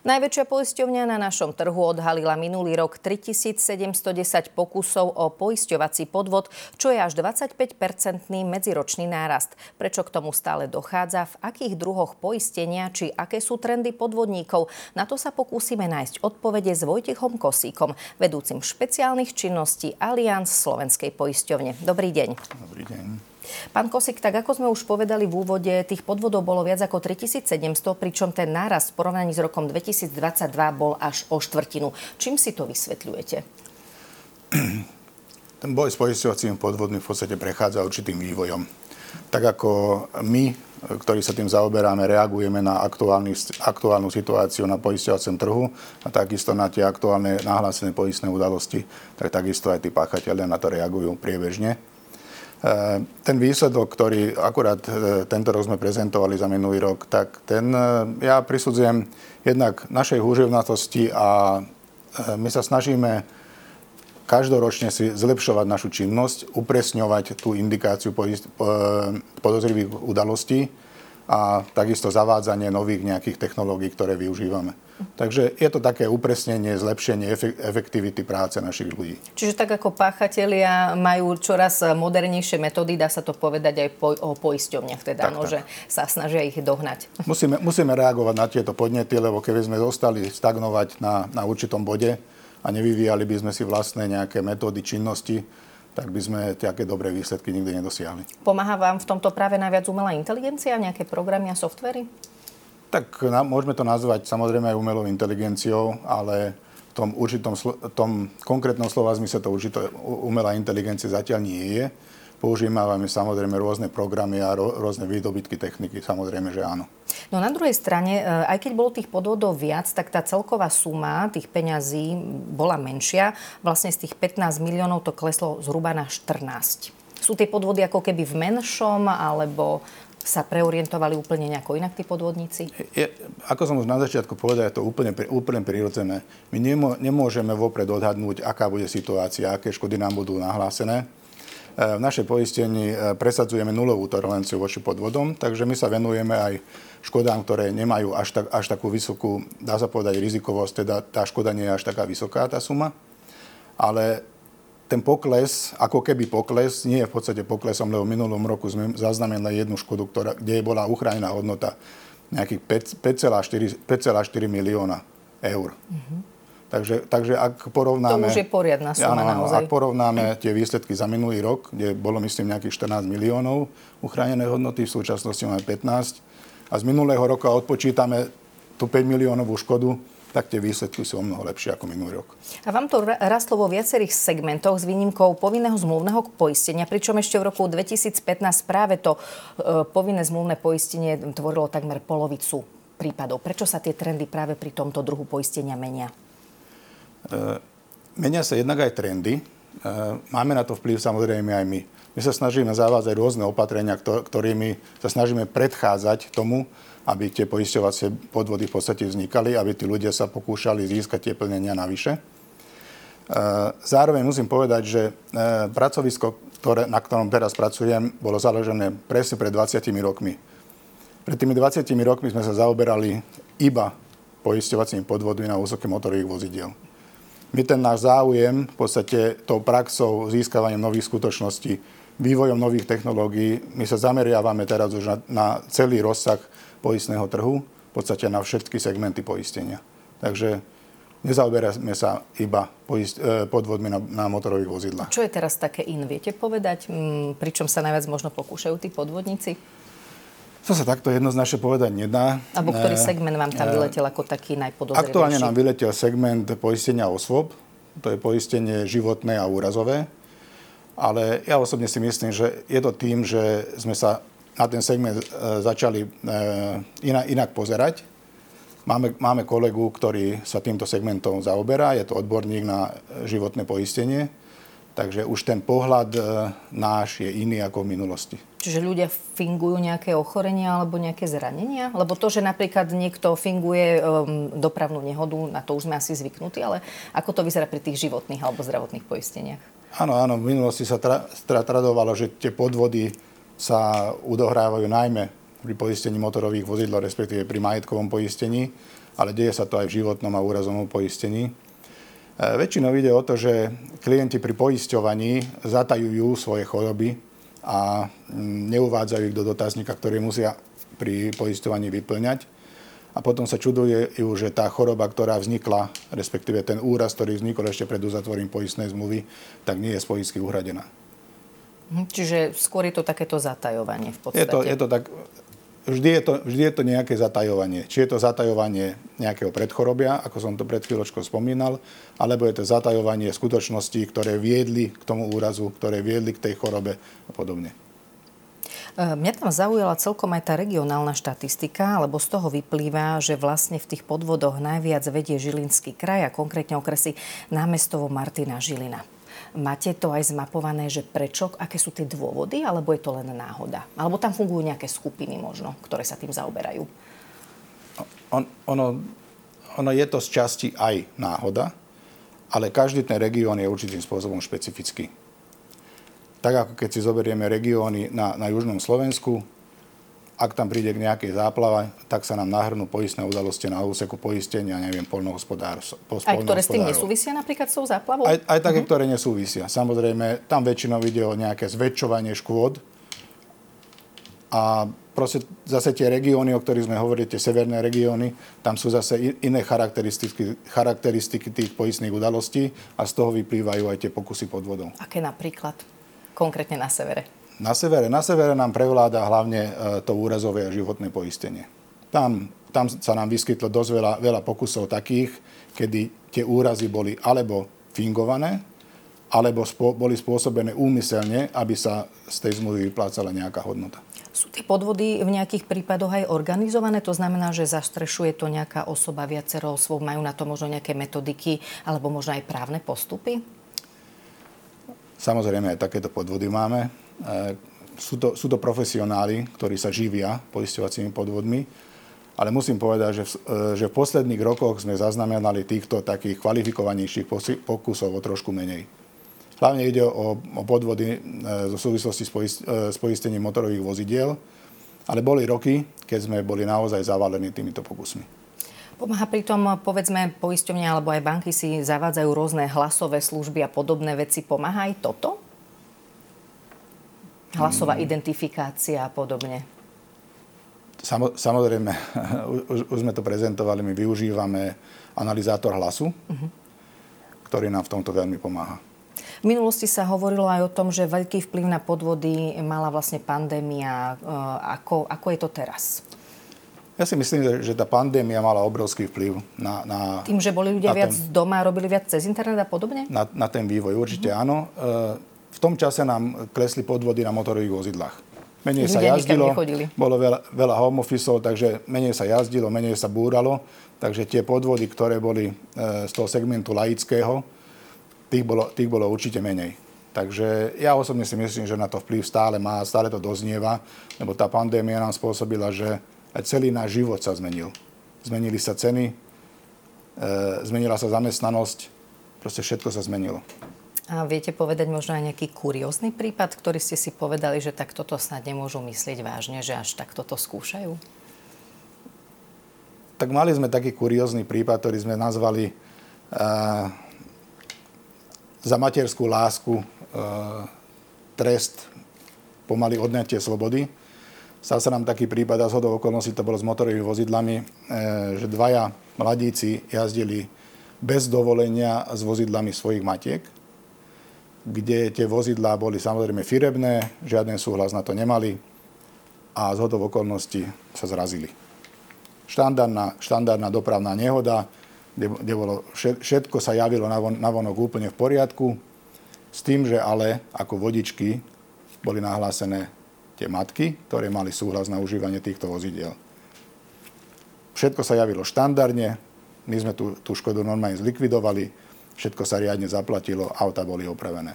Najväčšia poisťovňa na našom trhu odhalila minulý rok 3710 pokusov o poisťovací podvod, čo je až 25-percentný medziročný nárast. Prečo k tomu stále dochádza, v akých druhoch poistenia, či aké sú trendy podvodníkov, na to sa pokúsime nájsť odpovede s Vojtechom Kosíkom, vedúcim špeciálnych činností Allianz Slovenskej poisťovne. Dobrý deň. Dobrý deň. Pán Kosik, tak ako sme už povedali v úvode, tých podvodov bolo viac ako 3700, pričom ten náraz v porovnaní s rokom 2022 bol až o štvrtinu. Čím si to vysvetľujete? Ten boj s poisťovacími podvodmi v podstate prechádza určitým vývojom. Tak ako my, ktorí sa tým zaoberáme, reagujeme na aktuálnu situáciu na poisťovacom trhu a takisto na tie aktuálne nahlásené poistné udalosti, tak takisto aj tí páchatelia na to reagujú priebežne. Eh, ten výsledok, ktorý akurát eh, tento rok sme prezentovali za minulý rok, tak ten eh, ja prisudzujem jednak našej húževnatosti a my sa snažíme každoročne si zlepšovať našu činnosť, upresňovať tú indikáciu podozrivých udalostí a takisto zavádzanie nových nejakých technológií, ktoré využívame. Takže je to také upresnenie, zlepšenie efektivity práce našich ľudí. Čiže tak ako páchatelia majú čoraz modernejšie metódy, dá sa to povedať aj po, o poisťovniach, teda, tak, no, tak. že sa snažia ich dohnať. Musíme, musíme reagovať na tieto podnety, lebo keby sme zostali stagnovať na, na určitom bode a nevyvíjali by sme si vlastné nejaké metódy činnosti, tak by sme také dobré výsledky nikdy nedosiahli. Pomáha vám v tomto práve najviac umelá inteligencia, nejaké programy a softvery? Tak na, môžeme to nazvať samozrejme aj umelou inteligenciou, ale v tom, určitom, tom konkrétnom slova zmysle to určite umelá inteligencia zatiaľ nie je. Používame samozrejme rôzne programy a rôzne výdobytky techniky, samozrejme, že áno. No na druhej strane, e, aj keď bolo tých podvodov viac, tak tá celková suma tých peňazí bola menšia. Vlastne z tých 15 miliónov to kleslo zhruba na 14. Sú tie podvody ako keby v menšom, alebo sa preorientovali úplne nejako inak tí podvodníci? Je, ako som už na začiatku povedal, je to úplne, úplne prirodzené. My nemôžeme vopred odhadnúť, aká bude situácia, aké škody nám budú nahlásené. E, v našej poistení e, presadzujeme nulovú toleranciu voči podvodom, takže my sa venujeme aj škodám, ktoré nemajú až, tak, až takú vysokú, dá sa povedať, rizikovosť, teda tá škoda nie je až taká vysoká, tá suma. Ale ten pokles, ako keby pokles, nie je v podstate poklesom, lebo v minulom roku sme zaznamenali jednu škodu, ktorá, kde bola uchránená hodnota nejakých 5,4 milióna eur. Mm-hmm. Takže, takže ak porovnáme... To už je poriadna suma áno, naozaj. Ak porovnáme tie výsledky za minulý rok, kde bolo myslím nejakých 14 miliónov uchránené hodnoty, v súčasnosti máme 15 a z minulého roka odpočítame tú 5 miliónovú škodu, tak tie výsledky sú o mnoho lepšie ako minulý rok. A vám to rastlo vo viacerých segmentoch s výnimkou povinného zmluvného poistenia, pričom ešte v roku 2015 práve to e, povinné zmluvné poistenie tvorilo takmer polovicu prípadov. Prečo sa tie trendy práve pri tomto druhu poistenia menia? E, menia sa jednak aj trendy. E, máme na to vplyv samozrejme aj my. My sa snažíme zavádzať rôzne opatrenia, ktorými sa snažíme predchádzať tomu, aby tie poisťovacie podvody v podstate vznikali, aby tí ľudia sa pokúšali získať tie plnenia navyše. E, zároveň musím povedať, že pracovisko, ktoré, na ktorom teraz pracujem, bolo založené presne pred 20 rokmi. Pred tými 20 rokmi sme sa zaoberali iba poisťovacími podvodmi na úsoke motorových vozidiel my ten náš záujem v podstate tou praxou, získavaním nových skutočností, vývojom nových technológií, my sa zameriavame teraz už na, na celý rozsah poistného trhu, v podstate na všetky segmenty poistenia. Takže nezaoberáme sa iba poist, e, podvodmi na, na motorových vozidlách. Čo je teraz také in? Viete povedať, pričom sa najviac možno pokúšajú tí podvodníci? To sa takto jednoznačne povedať nedá. Alebo ktorý segment vám tam vyletel ako taký najpodozrivejší? Aktuálne nám vyletel segment poistenia osôb. To je poistenie životné a úrazové. Ale ja osobne si myslím, že je to tým, že sme sa na ten segment e, začali e, inak, inak pozerať. Máme, máme kolegu, ktorý sa týmto segmentom zaoberá. Je to odborník na životné poistenie. Takže už ten pohľad e, náš je iný ako v minulosti. Čiže ľudia fingujú nejaké ochorenia alebo nejaké zranenia? Lebo to, že napríklad niekto finguje um, dopravnú nehodu, na to už sme asi zvyknutí, ale ako to vyzerá pri tých životných alebo zdravotných poisteniach? Áno, áno, v minulosti sa tra, tra, tradovalo, že tie podvody sa udohrávajú najmä pri poistení motorových vozidel, respektíve pri majetkovom poistení. ale deje sa to aj v životnom a úrazovom poistení. Väčšinou ide o to, že klienti pri poisťovaní zatajujú svoje choroby a mm, neuvádzajú ich do dotazníka, ktorý musia pri poisťovaní vyplňať. A potom sa čuduje, že tá choroba, ktorá vznikla, respektíve ten úraz, ktorý vznikol ešte pred uzatvorením poistnej zmluvy, tak nie je z poistky uhradená. Mhm, čiže skôr je to takéto zatajovanie v podstate. Je to, je to tak, vždy je to, vždy je to nejaké zatajovanie. Či je to zatajovanie nejakého predchorobia, ako som to pred chvíľočkou spomínal, alebo je to zatajovanie skutočností, ktoré viedli k tomu úrazu, ktoré viedli k tej chorobe a podobne. E, mňa tam zaujala celkom aj tá regionálna štatistika, lebo z toho vyplýva, že vlastne v tých podvodoch najviac vedie Žilinský kraj a konkrétne okresy námestovo Martina Žilina. Máte to aj zmapované, že prečo, aké sú tie dôvody, alebo je to len náhoda? Alebo tam fungujú nejaké skupiny možno, ktoré sa tým zaoberajú? On, ono, ono je to z časti aj náhoda, ale každý ten región je určitým spôsobom špecifický. Tak ako keď si zoberieme regióny na, na južnom Slovensku, ak tam príde k nejakej záplave, tak sa nám nahrnú poistné udalosti na úseku poistenia, neviem, polnohospodárstva. Aj ktoré s tým nesúvisia napríklad s tou záplavou? Aj, aj také, uh-huh. ktoré nesúvisia. Samozrejme, tam väčšinou ide o nejaké zväčšovanie škôd. A proste zase tie regióny, o ktorých sme hovorili, tie severné regióny, tam sú zase iné charakteristiky, charakteristiky tých poistných udalostí a z toho vyplývajú aj tie pokusy podvodov. Aké napríklad? Konkrétne na severe? Na severe, na severe nám prevláda hlavne e, to úrazové a životné poistenie. Tam, tam sa nám vyskytlo dosť veľa, veľa pokusov takých, kedy tie úrazy boli alebo fingované, alebo spo, boli spôsobené úmyselne, aby sa z tej zmluvy vyplácala nejaká hodnota. Sú tie podvody v nejakých prípadoch aj organizované? To znamená, že zastrešuje to nejaká osoba viacero osôb, majú na to možno nejaké metodiky alebo možno aj právne postupy? Samozrejme, aj takéto podvody máme. E, sú to, sú to profesionáli, ktorí sa živia poisťovacími podvodmi, ale musím povedať, že v, e, že v posledných rokoch sme zaznamenali týchto takých kvalifikovanejších pokusov o trošku menej. Hlavne ide o, o podvody e, zo súvislosti s poistením motorových vozidiel, ale boli roky, keď sme boli naozaj zavalení týmito pokusmi. Pomáha pritom, povedzme, poisťovne alebo aj banky si zavádzajú rôzne hlasové služby a podobné veci. Pomáha aj toto? Hlasová hmm. identifikácia a podobne? Samo, samozrejme, už, už sme to prezentovali, my využívame analizátor hlasu, uh-huh. ktorý nám v tomto veľmi pomáha. V minulosti sa hovorilo aj o tom, že veľký vplyv na podvody mala vlastne pandémia. E, ako, ako je to teraz? Ja si myslím, že tá pandémia mala obrovský vplyv na... na Tým, že boli ľudia viac ten, doma, robili viac cez internet a podobne? Na, na ten vývoj, určite uh-huh. áno. E, v tom čase nám klesli podvody na motorových vozidlách. Menej sa jazdilo, bolo veľa, veľa home officeov, takže menej sa jazdilo, menej sa búralo. Takže tie podvody, ktoré boli e, z toho segmentu laického, tých bolo, tých bolo určite menej. Takže ja osobne si myslím, že na to vplyv stále má, stále to doznieva, lebo tá pandémia nám spôsobila, že aj celý náš život sa zmenil. Zmenili sa ceny, e, zmenila sa zamestnanosť, proste všetko sa zmenilo. A viete povedať možno aj nejaký kuriózny prípad, ktorý ste si povedali, že tak toto snad nemôžu myslieť vážne, že až tak toto skúšajú? Tak mali sme taký kuriózny prípad, ktorý sme nazvali uh, za materskú lásku uh, trest pomaly odňatie slobody. Stal sa nám taký prípad a zhodou okolností to bolo s motorovými vozidlami, uh, že dvaja mladíci jazdili bez dovolenia s vozidlami svojich matiek kde tie vozidlá boli samozrejme firebné, žiaden súhlas na to nemali a z hodov okolností sa zrazili. Štandardná, štandardná dopravná nehoda, kde, kde bolo, všetko sa javilo na vonok úplne v poriadku, s tým, že ale ako vodičky boli nahlásené tie matky, ktoré mali súhlas na užívanie týchto vozidiel. Všetko sa javilo štandardne, my sme tú, tú škodu normálne zlikvidovali, Všetko sa riadne zaplatilo, auta boli opravené.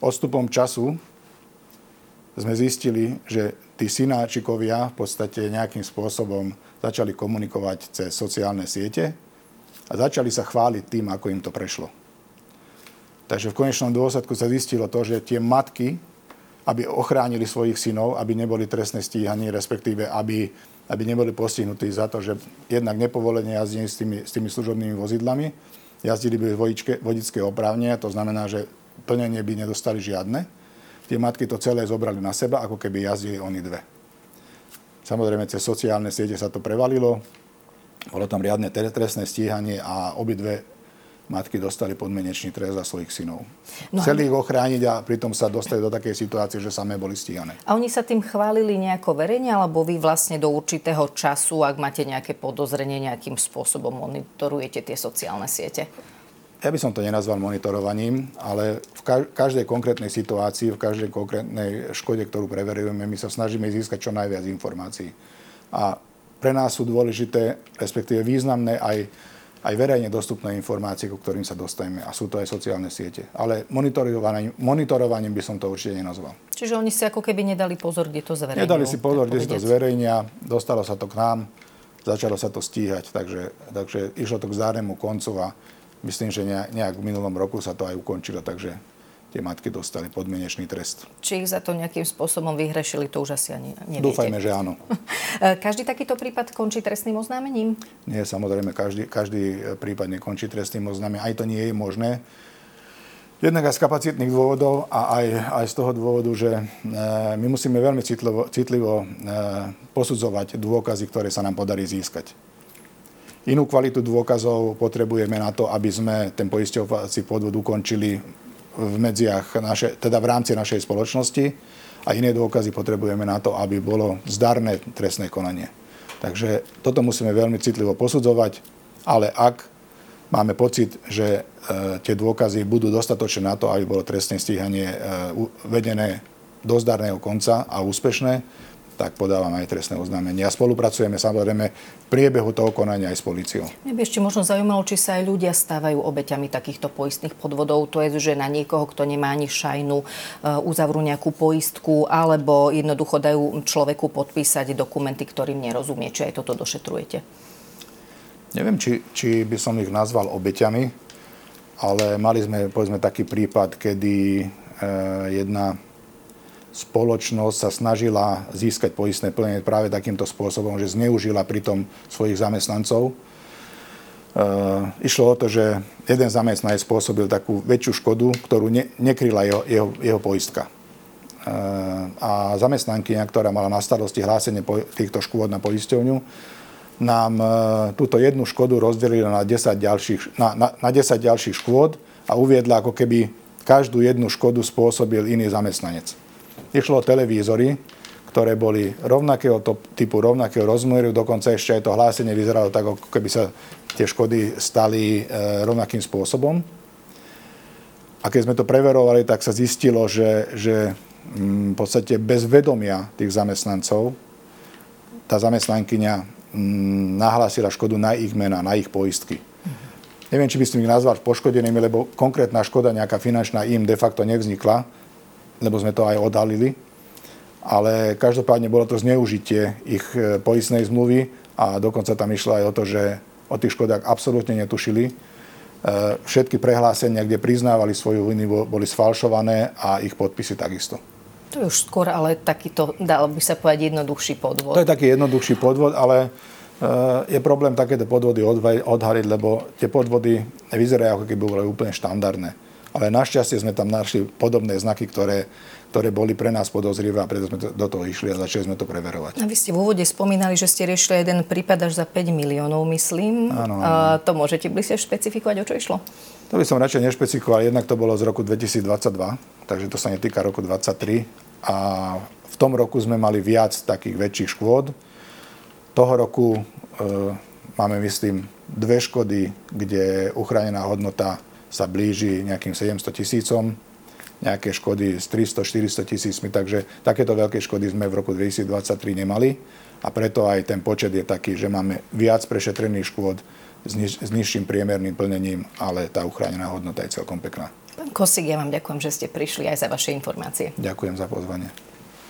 Odstupom času sme zistili, že tí synáčikovia v podstate nejakým spôsobom začali komunikovať cez sociálne siete a začali sa chváliť tým, ako im to prešlo. Takže v konečnom dôsledku sa zistilo to, že tie matky aby ochránili svojich synov, aby neboli trestné stíhaní, respektíve aby, aby neboli postihnutí za to, že jednak nepovolenie jazdenie s tými, s tými služobnými vozidlami, jazdili by vodičke, vodické oprávnenia, to znamená, že plnenie by nedostali žiadne. Tie matky to celé zobrali na seba, ako keby jazdili oni dve. Samozrejme, cez sociálne siete sa to prevalilo, bolo tam riadne trestné stíhanie a obidve matky dostali podmenečný trest za svojich synov. No Chceli ich ochrániť a pritom sa dostali do takej situácie, že samé boli stíhané. A oni sa tým chválili nejako verejne, alebo vy vlastne do určitého času, ak máte nejaké podozrenie, nejakým spôsobom monitorujete tie sociálne siete? Ja by som to nenazval monitorovaním, ale v každej konkrétnej situácii, v každej konkrétnej škode, ktorú preverujeme, my sa snažíme získať čo najviac informácií. A pre nás sú dôležité, respektíve významné aj aj verejne dostupné informácie, ku ktorým sa dostaneme. A sú to aj sociálne siete. Ale monitorovaním, monitorovaním by som to určite nenazval. Čiže oni si ako keby nedali pozor, kde to zverejnia. Nedali si pozor, kde si to zverejnia. Dostalo sa to k nám, začalo sa to stíhať. Takže, takže išlo to k zdárnemu koncu a myslím, že nejak v minulom roku sa to aj ukončilo. Takže tie matky dostali podmienečný trest. Či ich za to nejakým spôsobom vyhrešili, to už asi ani neviete. Dúfajme, že áno. každý takýto prípad končí trestným oznámením? Nie, samozrejme, každý, každý prípad nekončí trestným oznámením. Aj to nie je možné. Jednak aj z kapacitných dôvodov a aj, aj z toho dôvodu, že e, my musíme veľmi citlivo, citlivo posudzovať dôkazy, ktoré sa nám podarí získať. Inú kvalitu dôkazov potrebujeme na to, aby sme ten poisťovací podvod ukončili v medziach, naše, teda v rámci našej spoločnosti a iné dôkazy potrebujeme na to, aby bolo zdarné trestné konanie. Takže toto musíme veľmi citlivo posudzovať, ale ak máme pocit, že e, tie dôkazy budú dostatočné na to, aby bolo trestné stíhanie e, vedené do zdarného konca a úspešné, tak podávame aj trestné oznámenie. A spolupracujeme samozrejme v priebehu toho konania aj s policiou. Mňa by ešte možno zaujímalo, či sa aj ľudia stávajú obeťami takýchto poistných podvodov. To je, že na niekoho, kto nemá ani šajnu, e, uzavrú nejakú poistku alebo jednoducho dajú človeku podpísať dokumenty, ktorým nerozumie. Či aj toto došetrujete? Neviem, či, či by som ich nazval obeťami, ale mali sme povedzme taký prípad, kedy e, jedna spoločnosť sa snažila získať poistné plnenie práve takýmto spôsobom, že zneužila pritom svojich zamestnancov. E, išlo o to, že jeden zamestnanec spôsobil takú väčšiu škodu, ktorú ne, nekryla jeho, jeho, jeho poistka. E, a zamestnankyňa, ktorá mala na starosti hlásenie po, týchto škôd na poisťovňu, nám e, túto jednu škodu rozdelila na 10 ďalších, na, na, na 10 ďalších škôd a uviedla, ako keby každú jednu škodu spôsobil iný zamestnanec. Išlo o televízory, ktoré boli rovnakého typu, rovnakého rozmeru, dokonca ešte aj to hlásenie vyzeralo tak, ako keby sa tie škody stali e, rovnakým spôsobom. A keď sme to preverovali, tak sa zistilo, že, že mm, v podstate bez vedomia tých zamestnancov tá zamestnankyňa mm, nahlásila škodu na ich mena, na ich poistky. Neviem, či by som ich nazval poškodenými, lebo konkrétna škoda nejaká finančná im de facto nevznikla, lebo sme to aj odhalili. Ale každopádne bolo to zneužitie ich e, poistnej zmluvy a dokonca tam išlo aj o to, že o tých škodách absolútne netušili. E, všetky prehlásenia, kde priznávali svoju vinu, boli sfalšované a ich podpisy takisto. To je už skôr ale takýto, dalo by sa povedať, jednoduchší podvod. To je taký jednoduchší podvod, ale e, je problém takéto podvody odhaliť, lebo tie podvody vyzerajú ako keby boli úplne štandardné. Ale našťastie sme tam našli podobné znaky, ktoré, ktoré boli pre nás podozrivé a preto sme do toho išli a začali sme to preverovať. A vy ste v úvode spomínali, že ste riešili jeden prípad až za 5 miliónov, myslím. Áno, áno. A to môžete bližšie špecifikovať, o čo išlo? To by som radšej nešpecifikoval. Jednak to bolo z roku 2022, takže to sa netýka roku 2023. A v tom roku sme mali viac takých väčších škôd. Toho roku e, máme, myslím, dve škody, kde uchránená hodnota sa blíži nejakým 700 tisícom, nejaké škody s 300-400 tisícmi, takže takéto veľké škody sme v roku 2023 nemali a preto aj ten počet je taký, že máme viac prešetrených škôd s, niž, s nižším priemerným plnením, ale tá uchránená hodnota je celkom pekná. Pán Kosík, ja vám ďakujem, že ste prišli aj za vaše informácie. Ďakujem za pozvanie.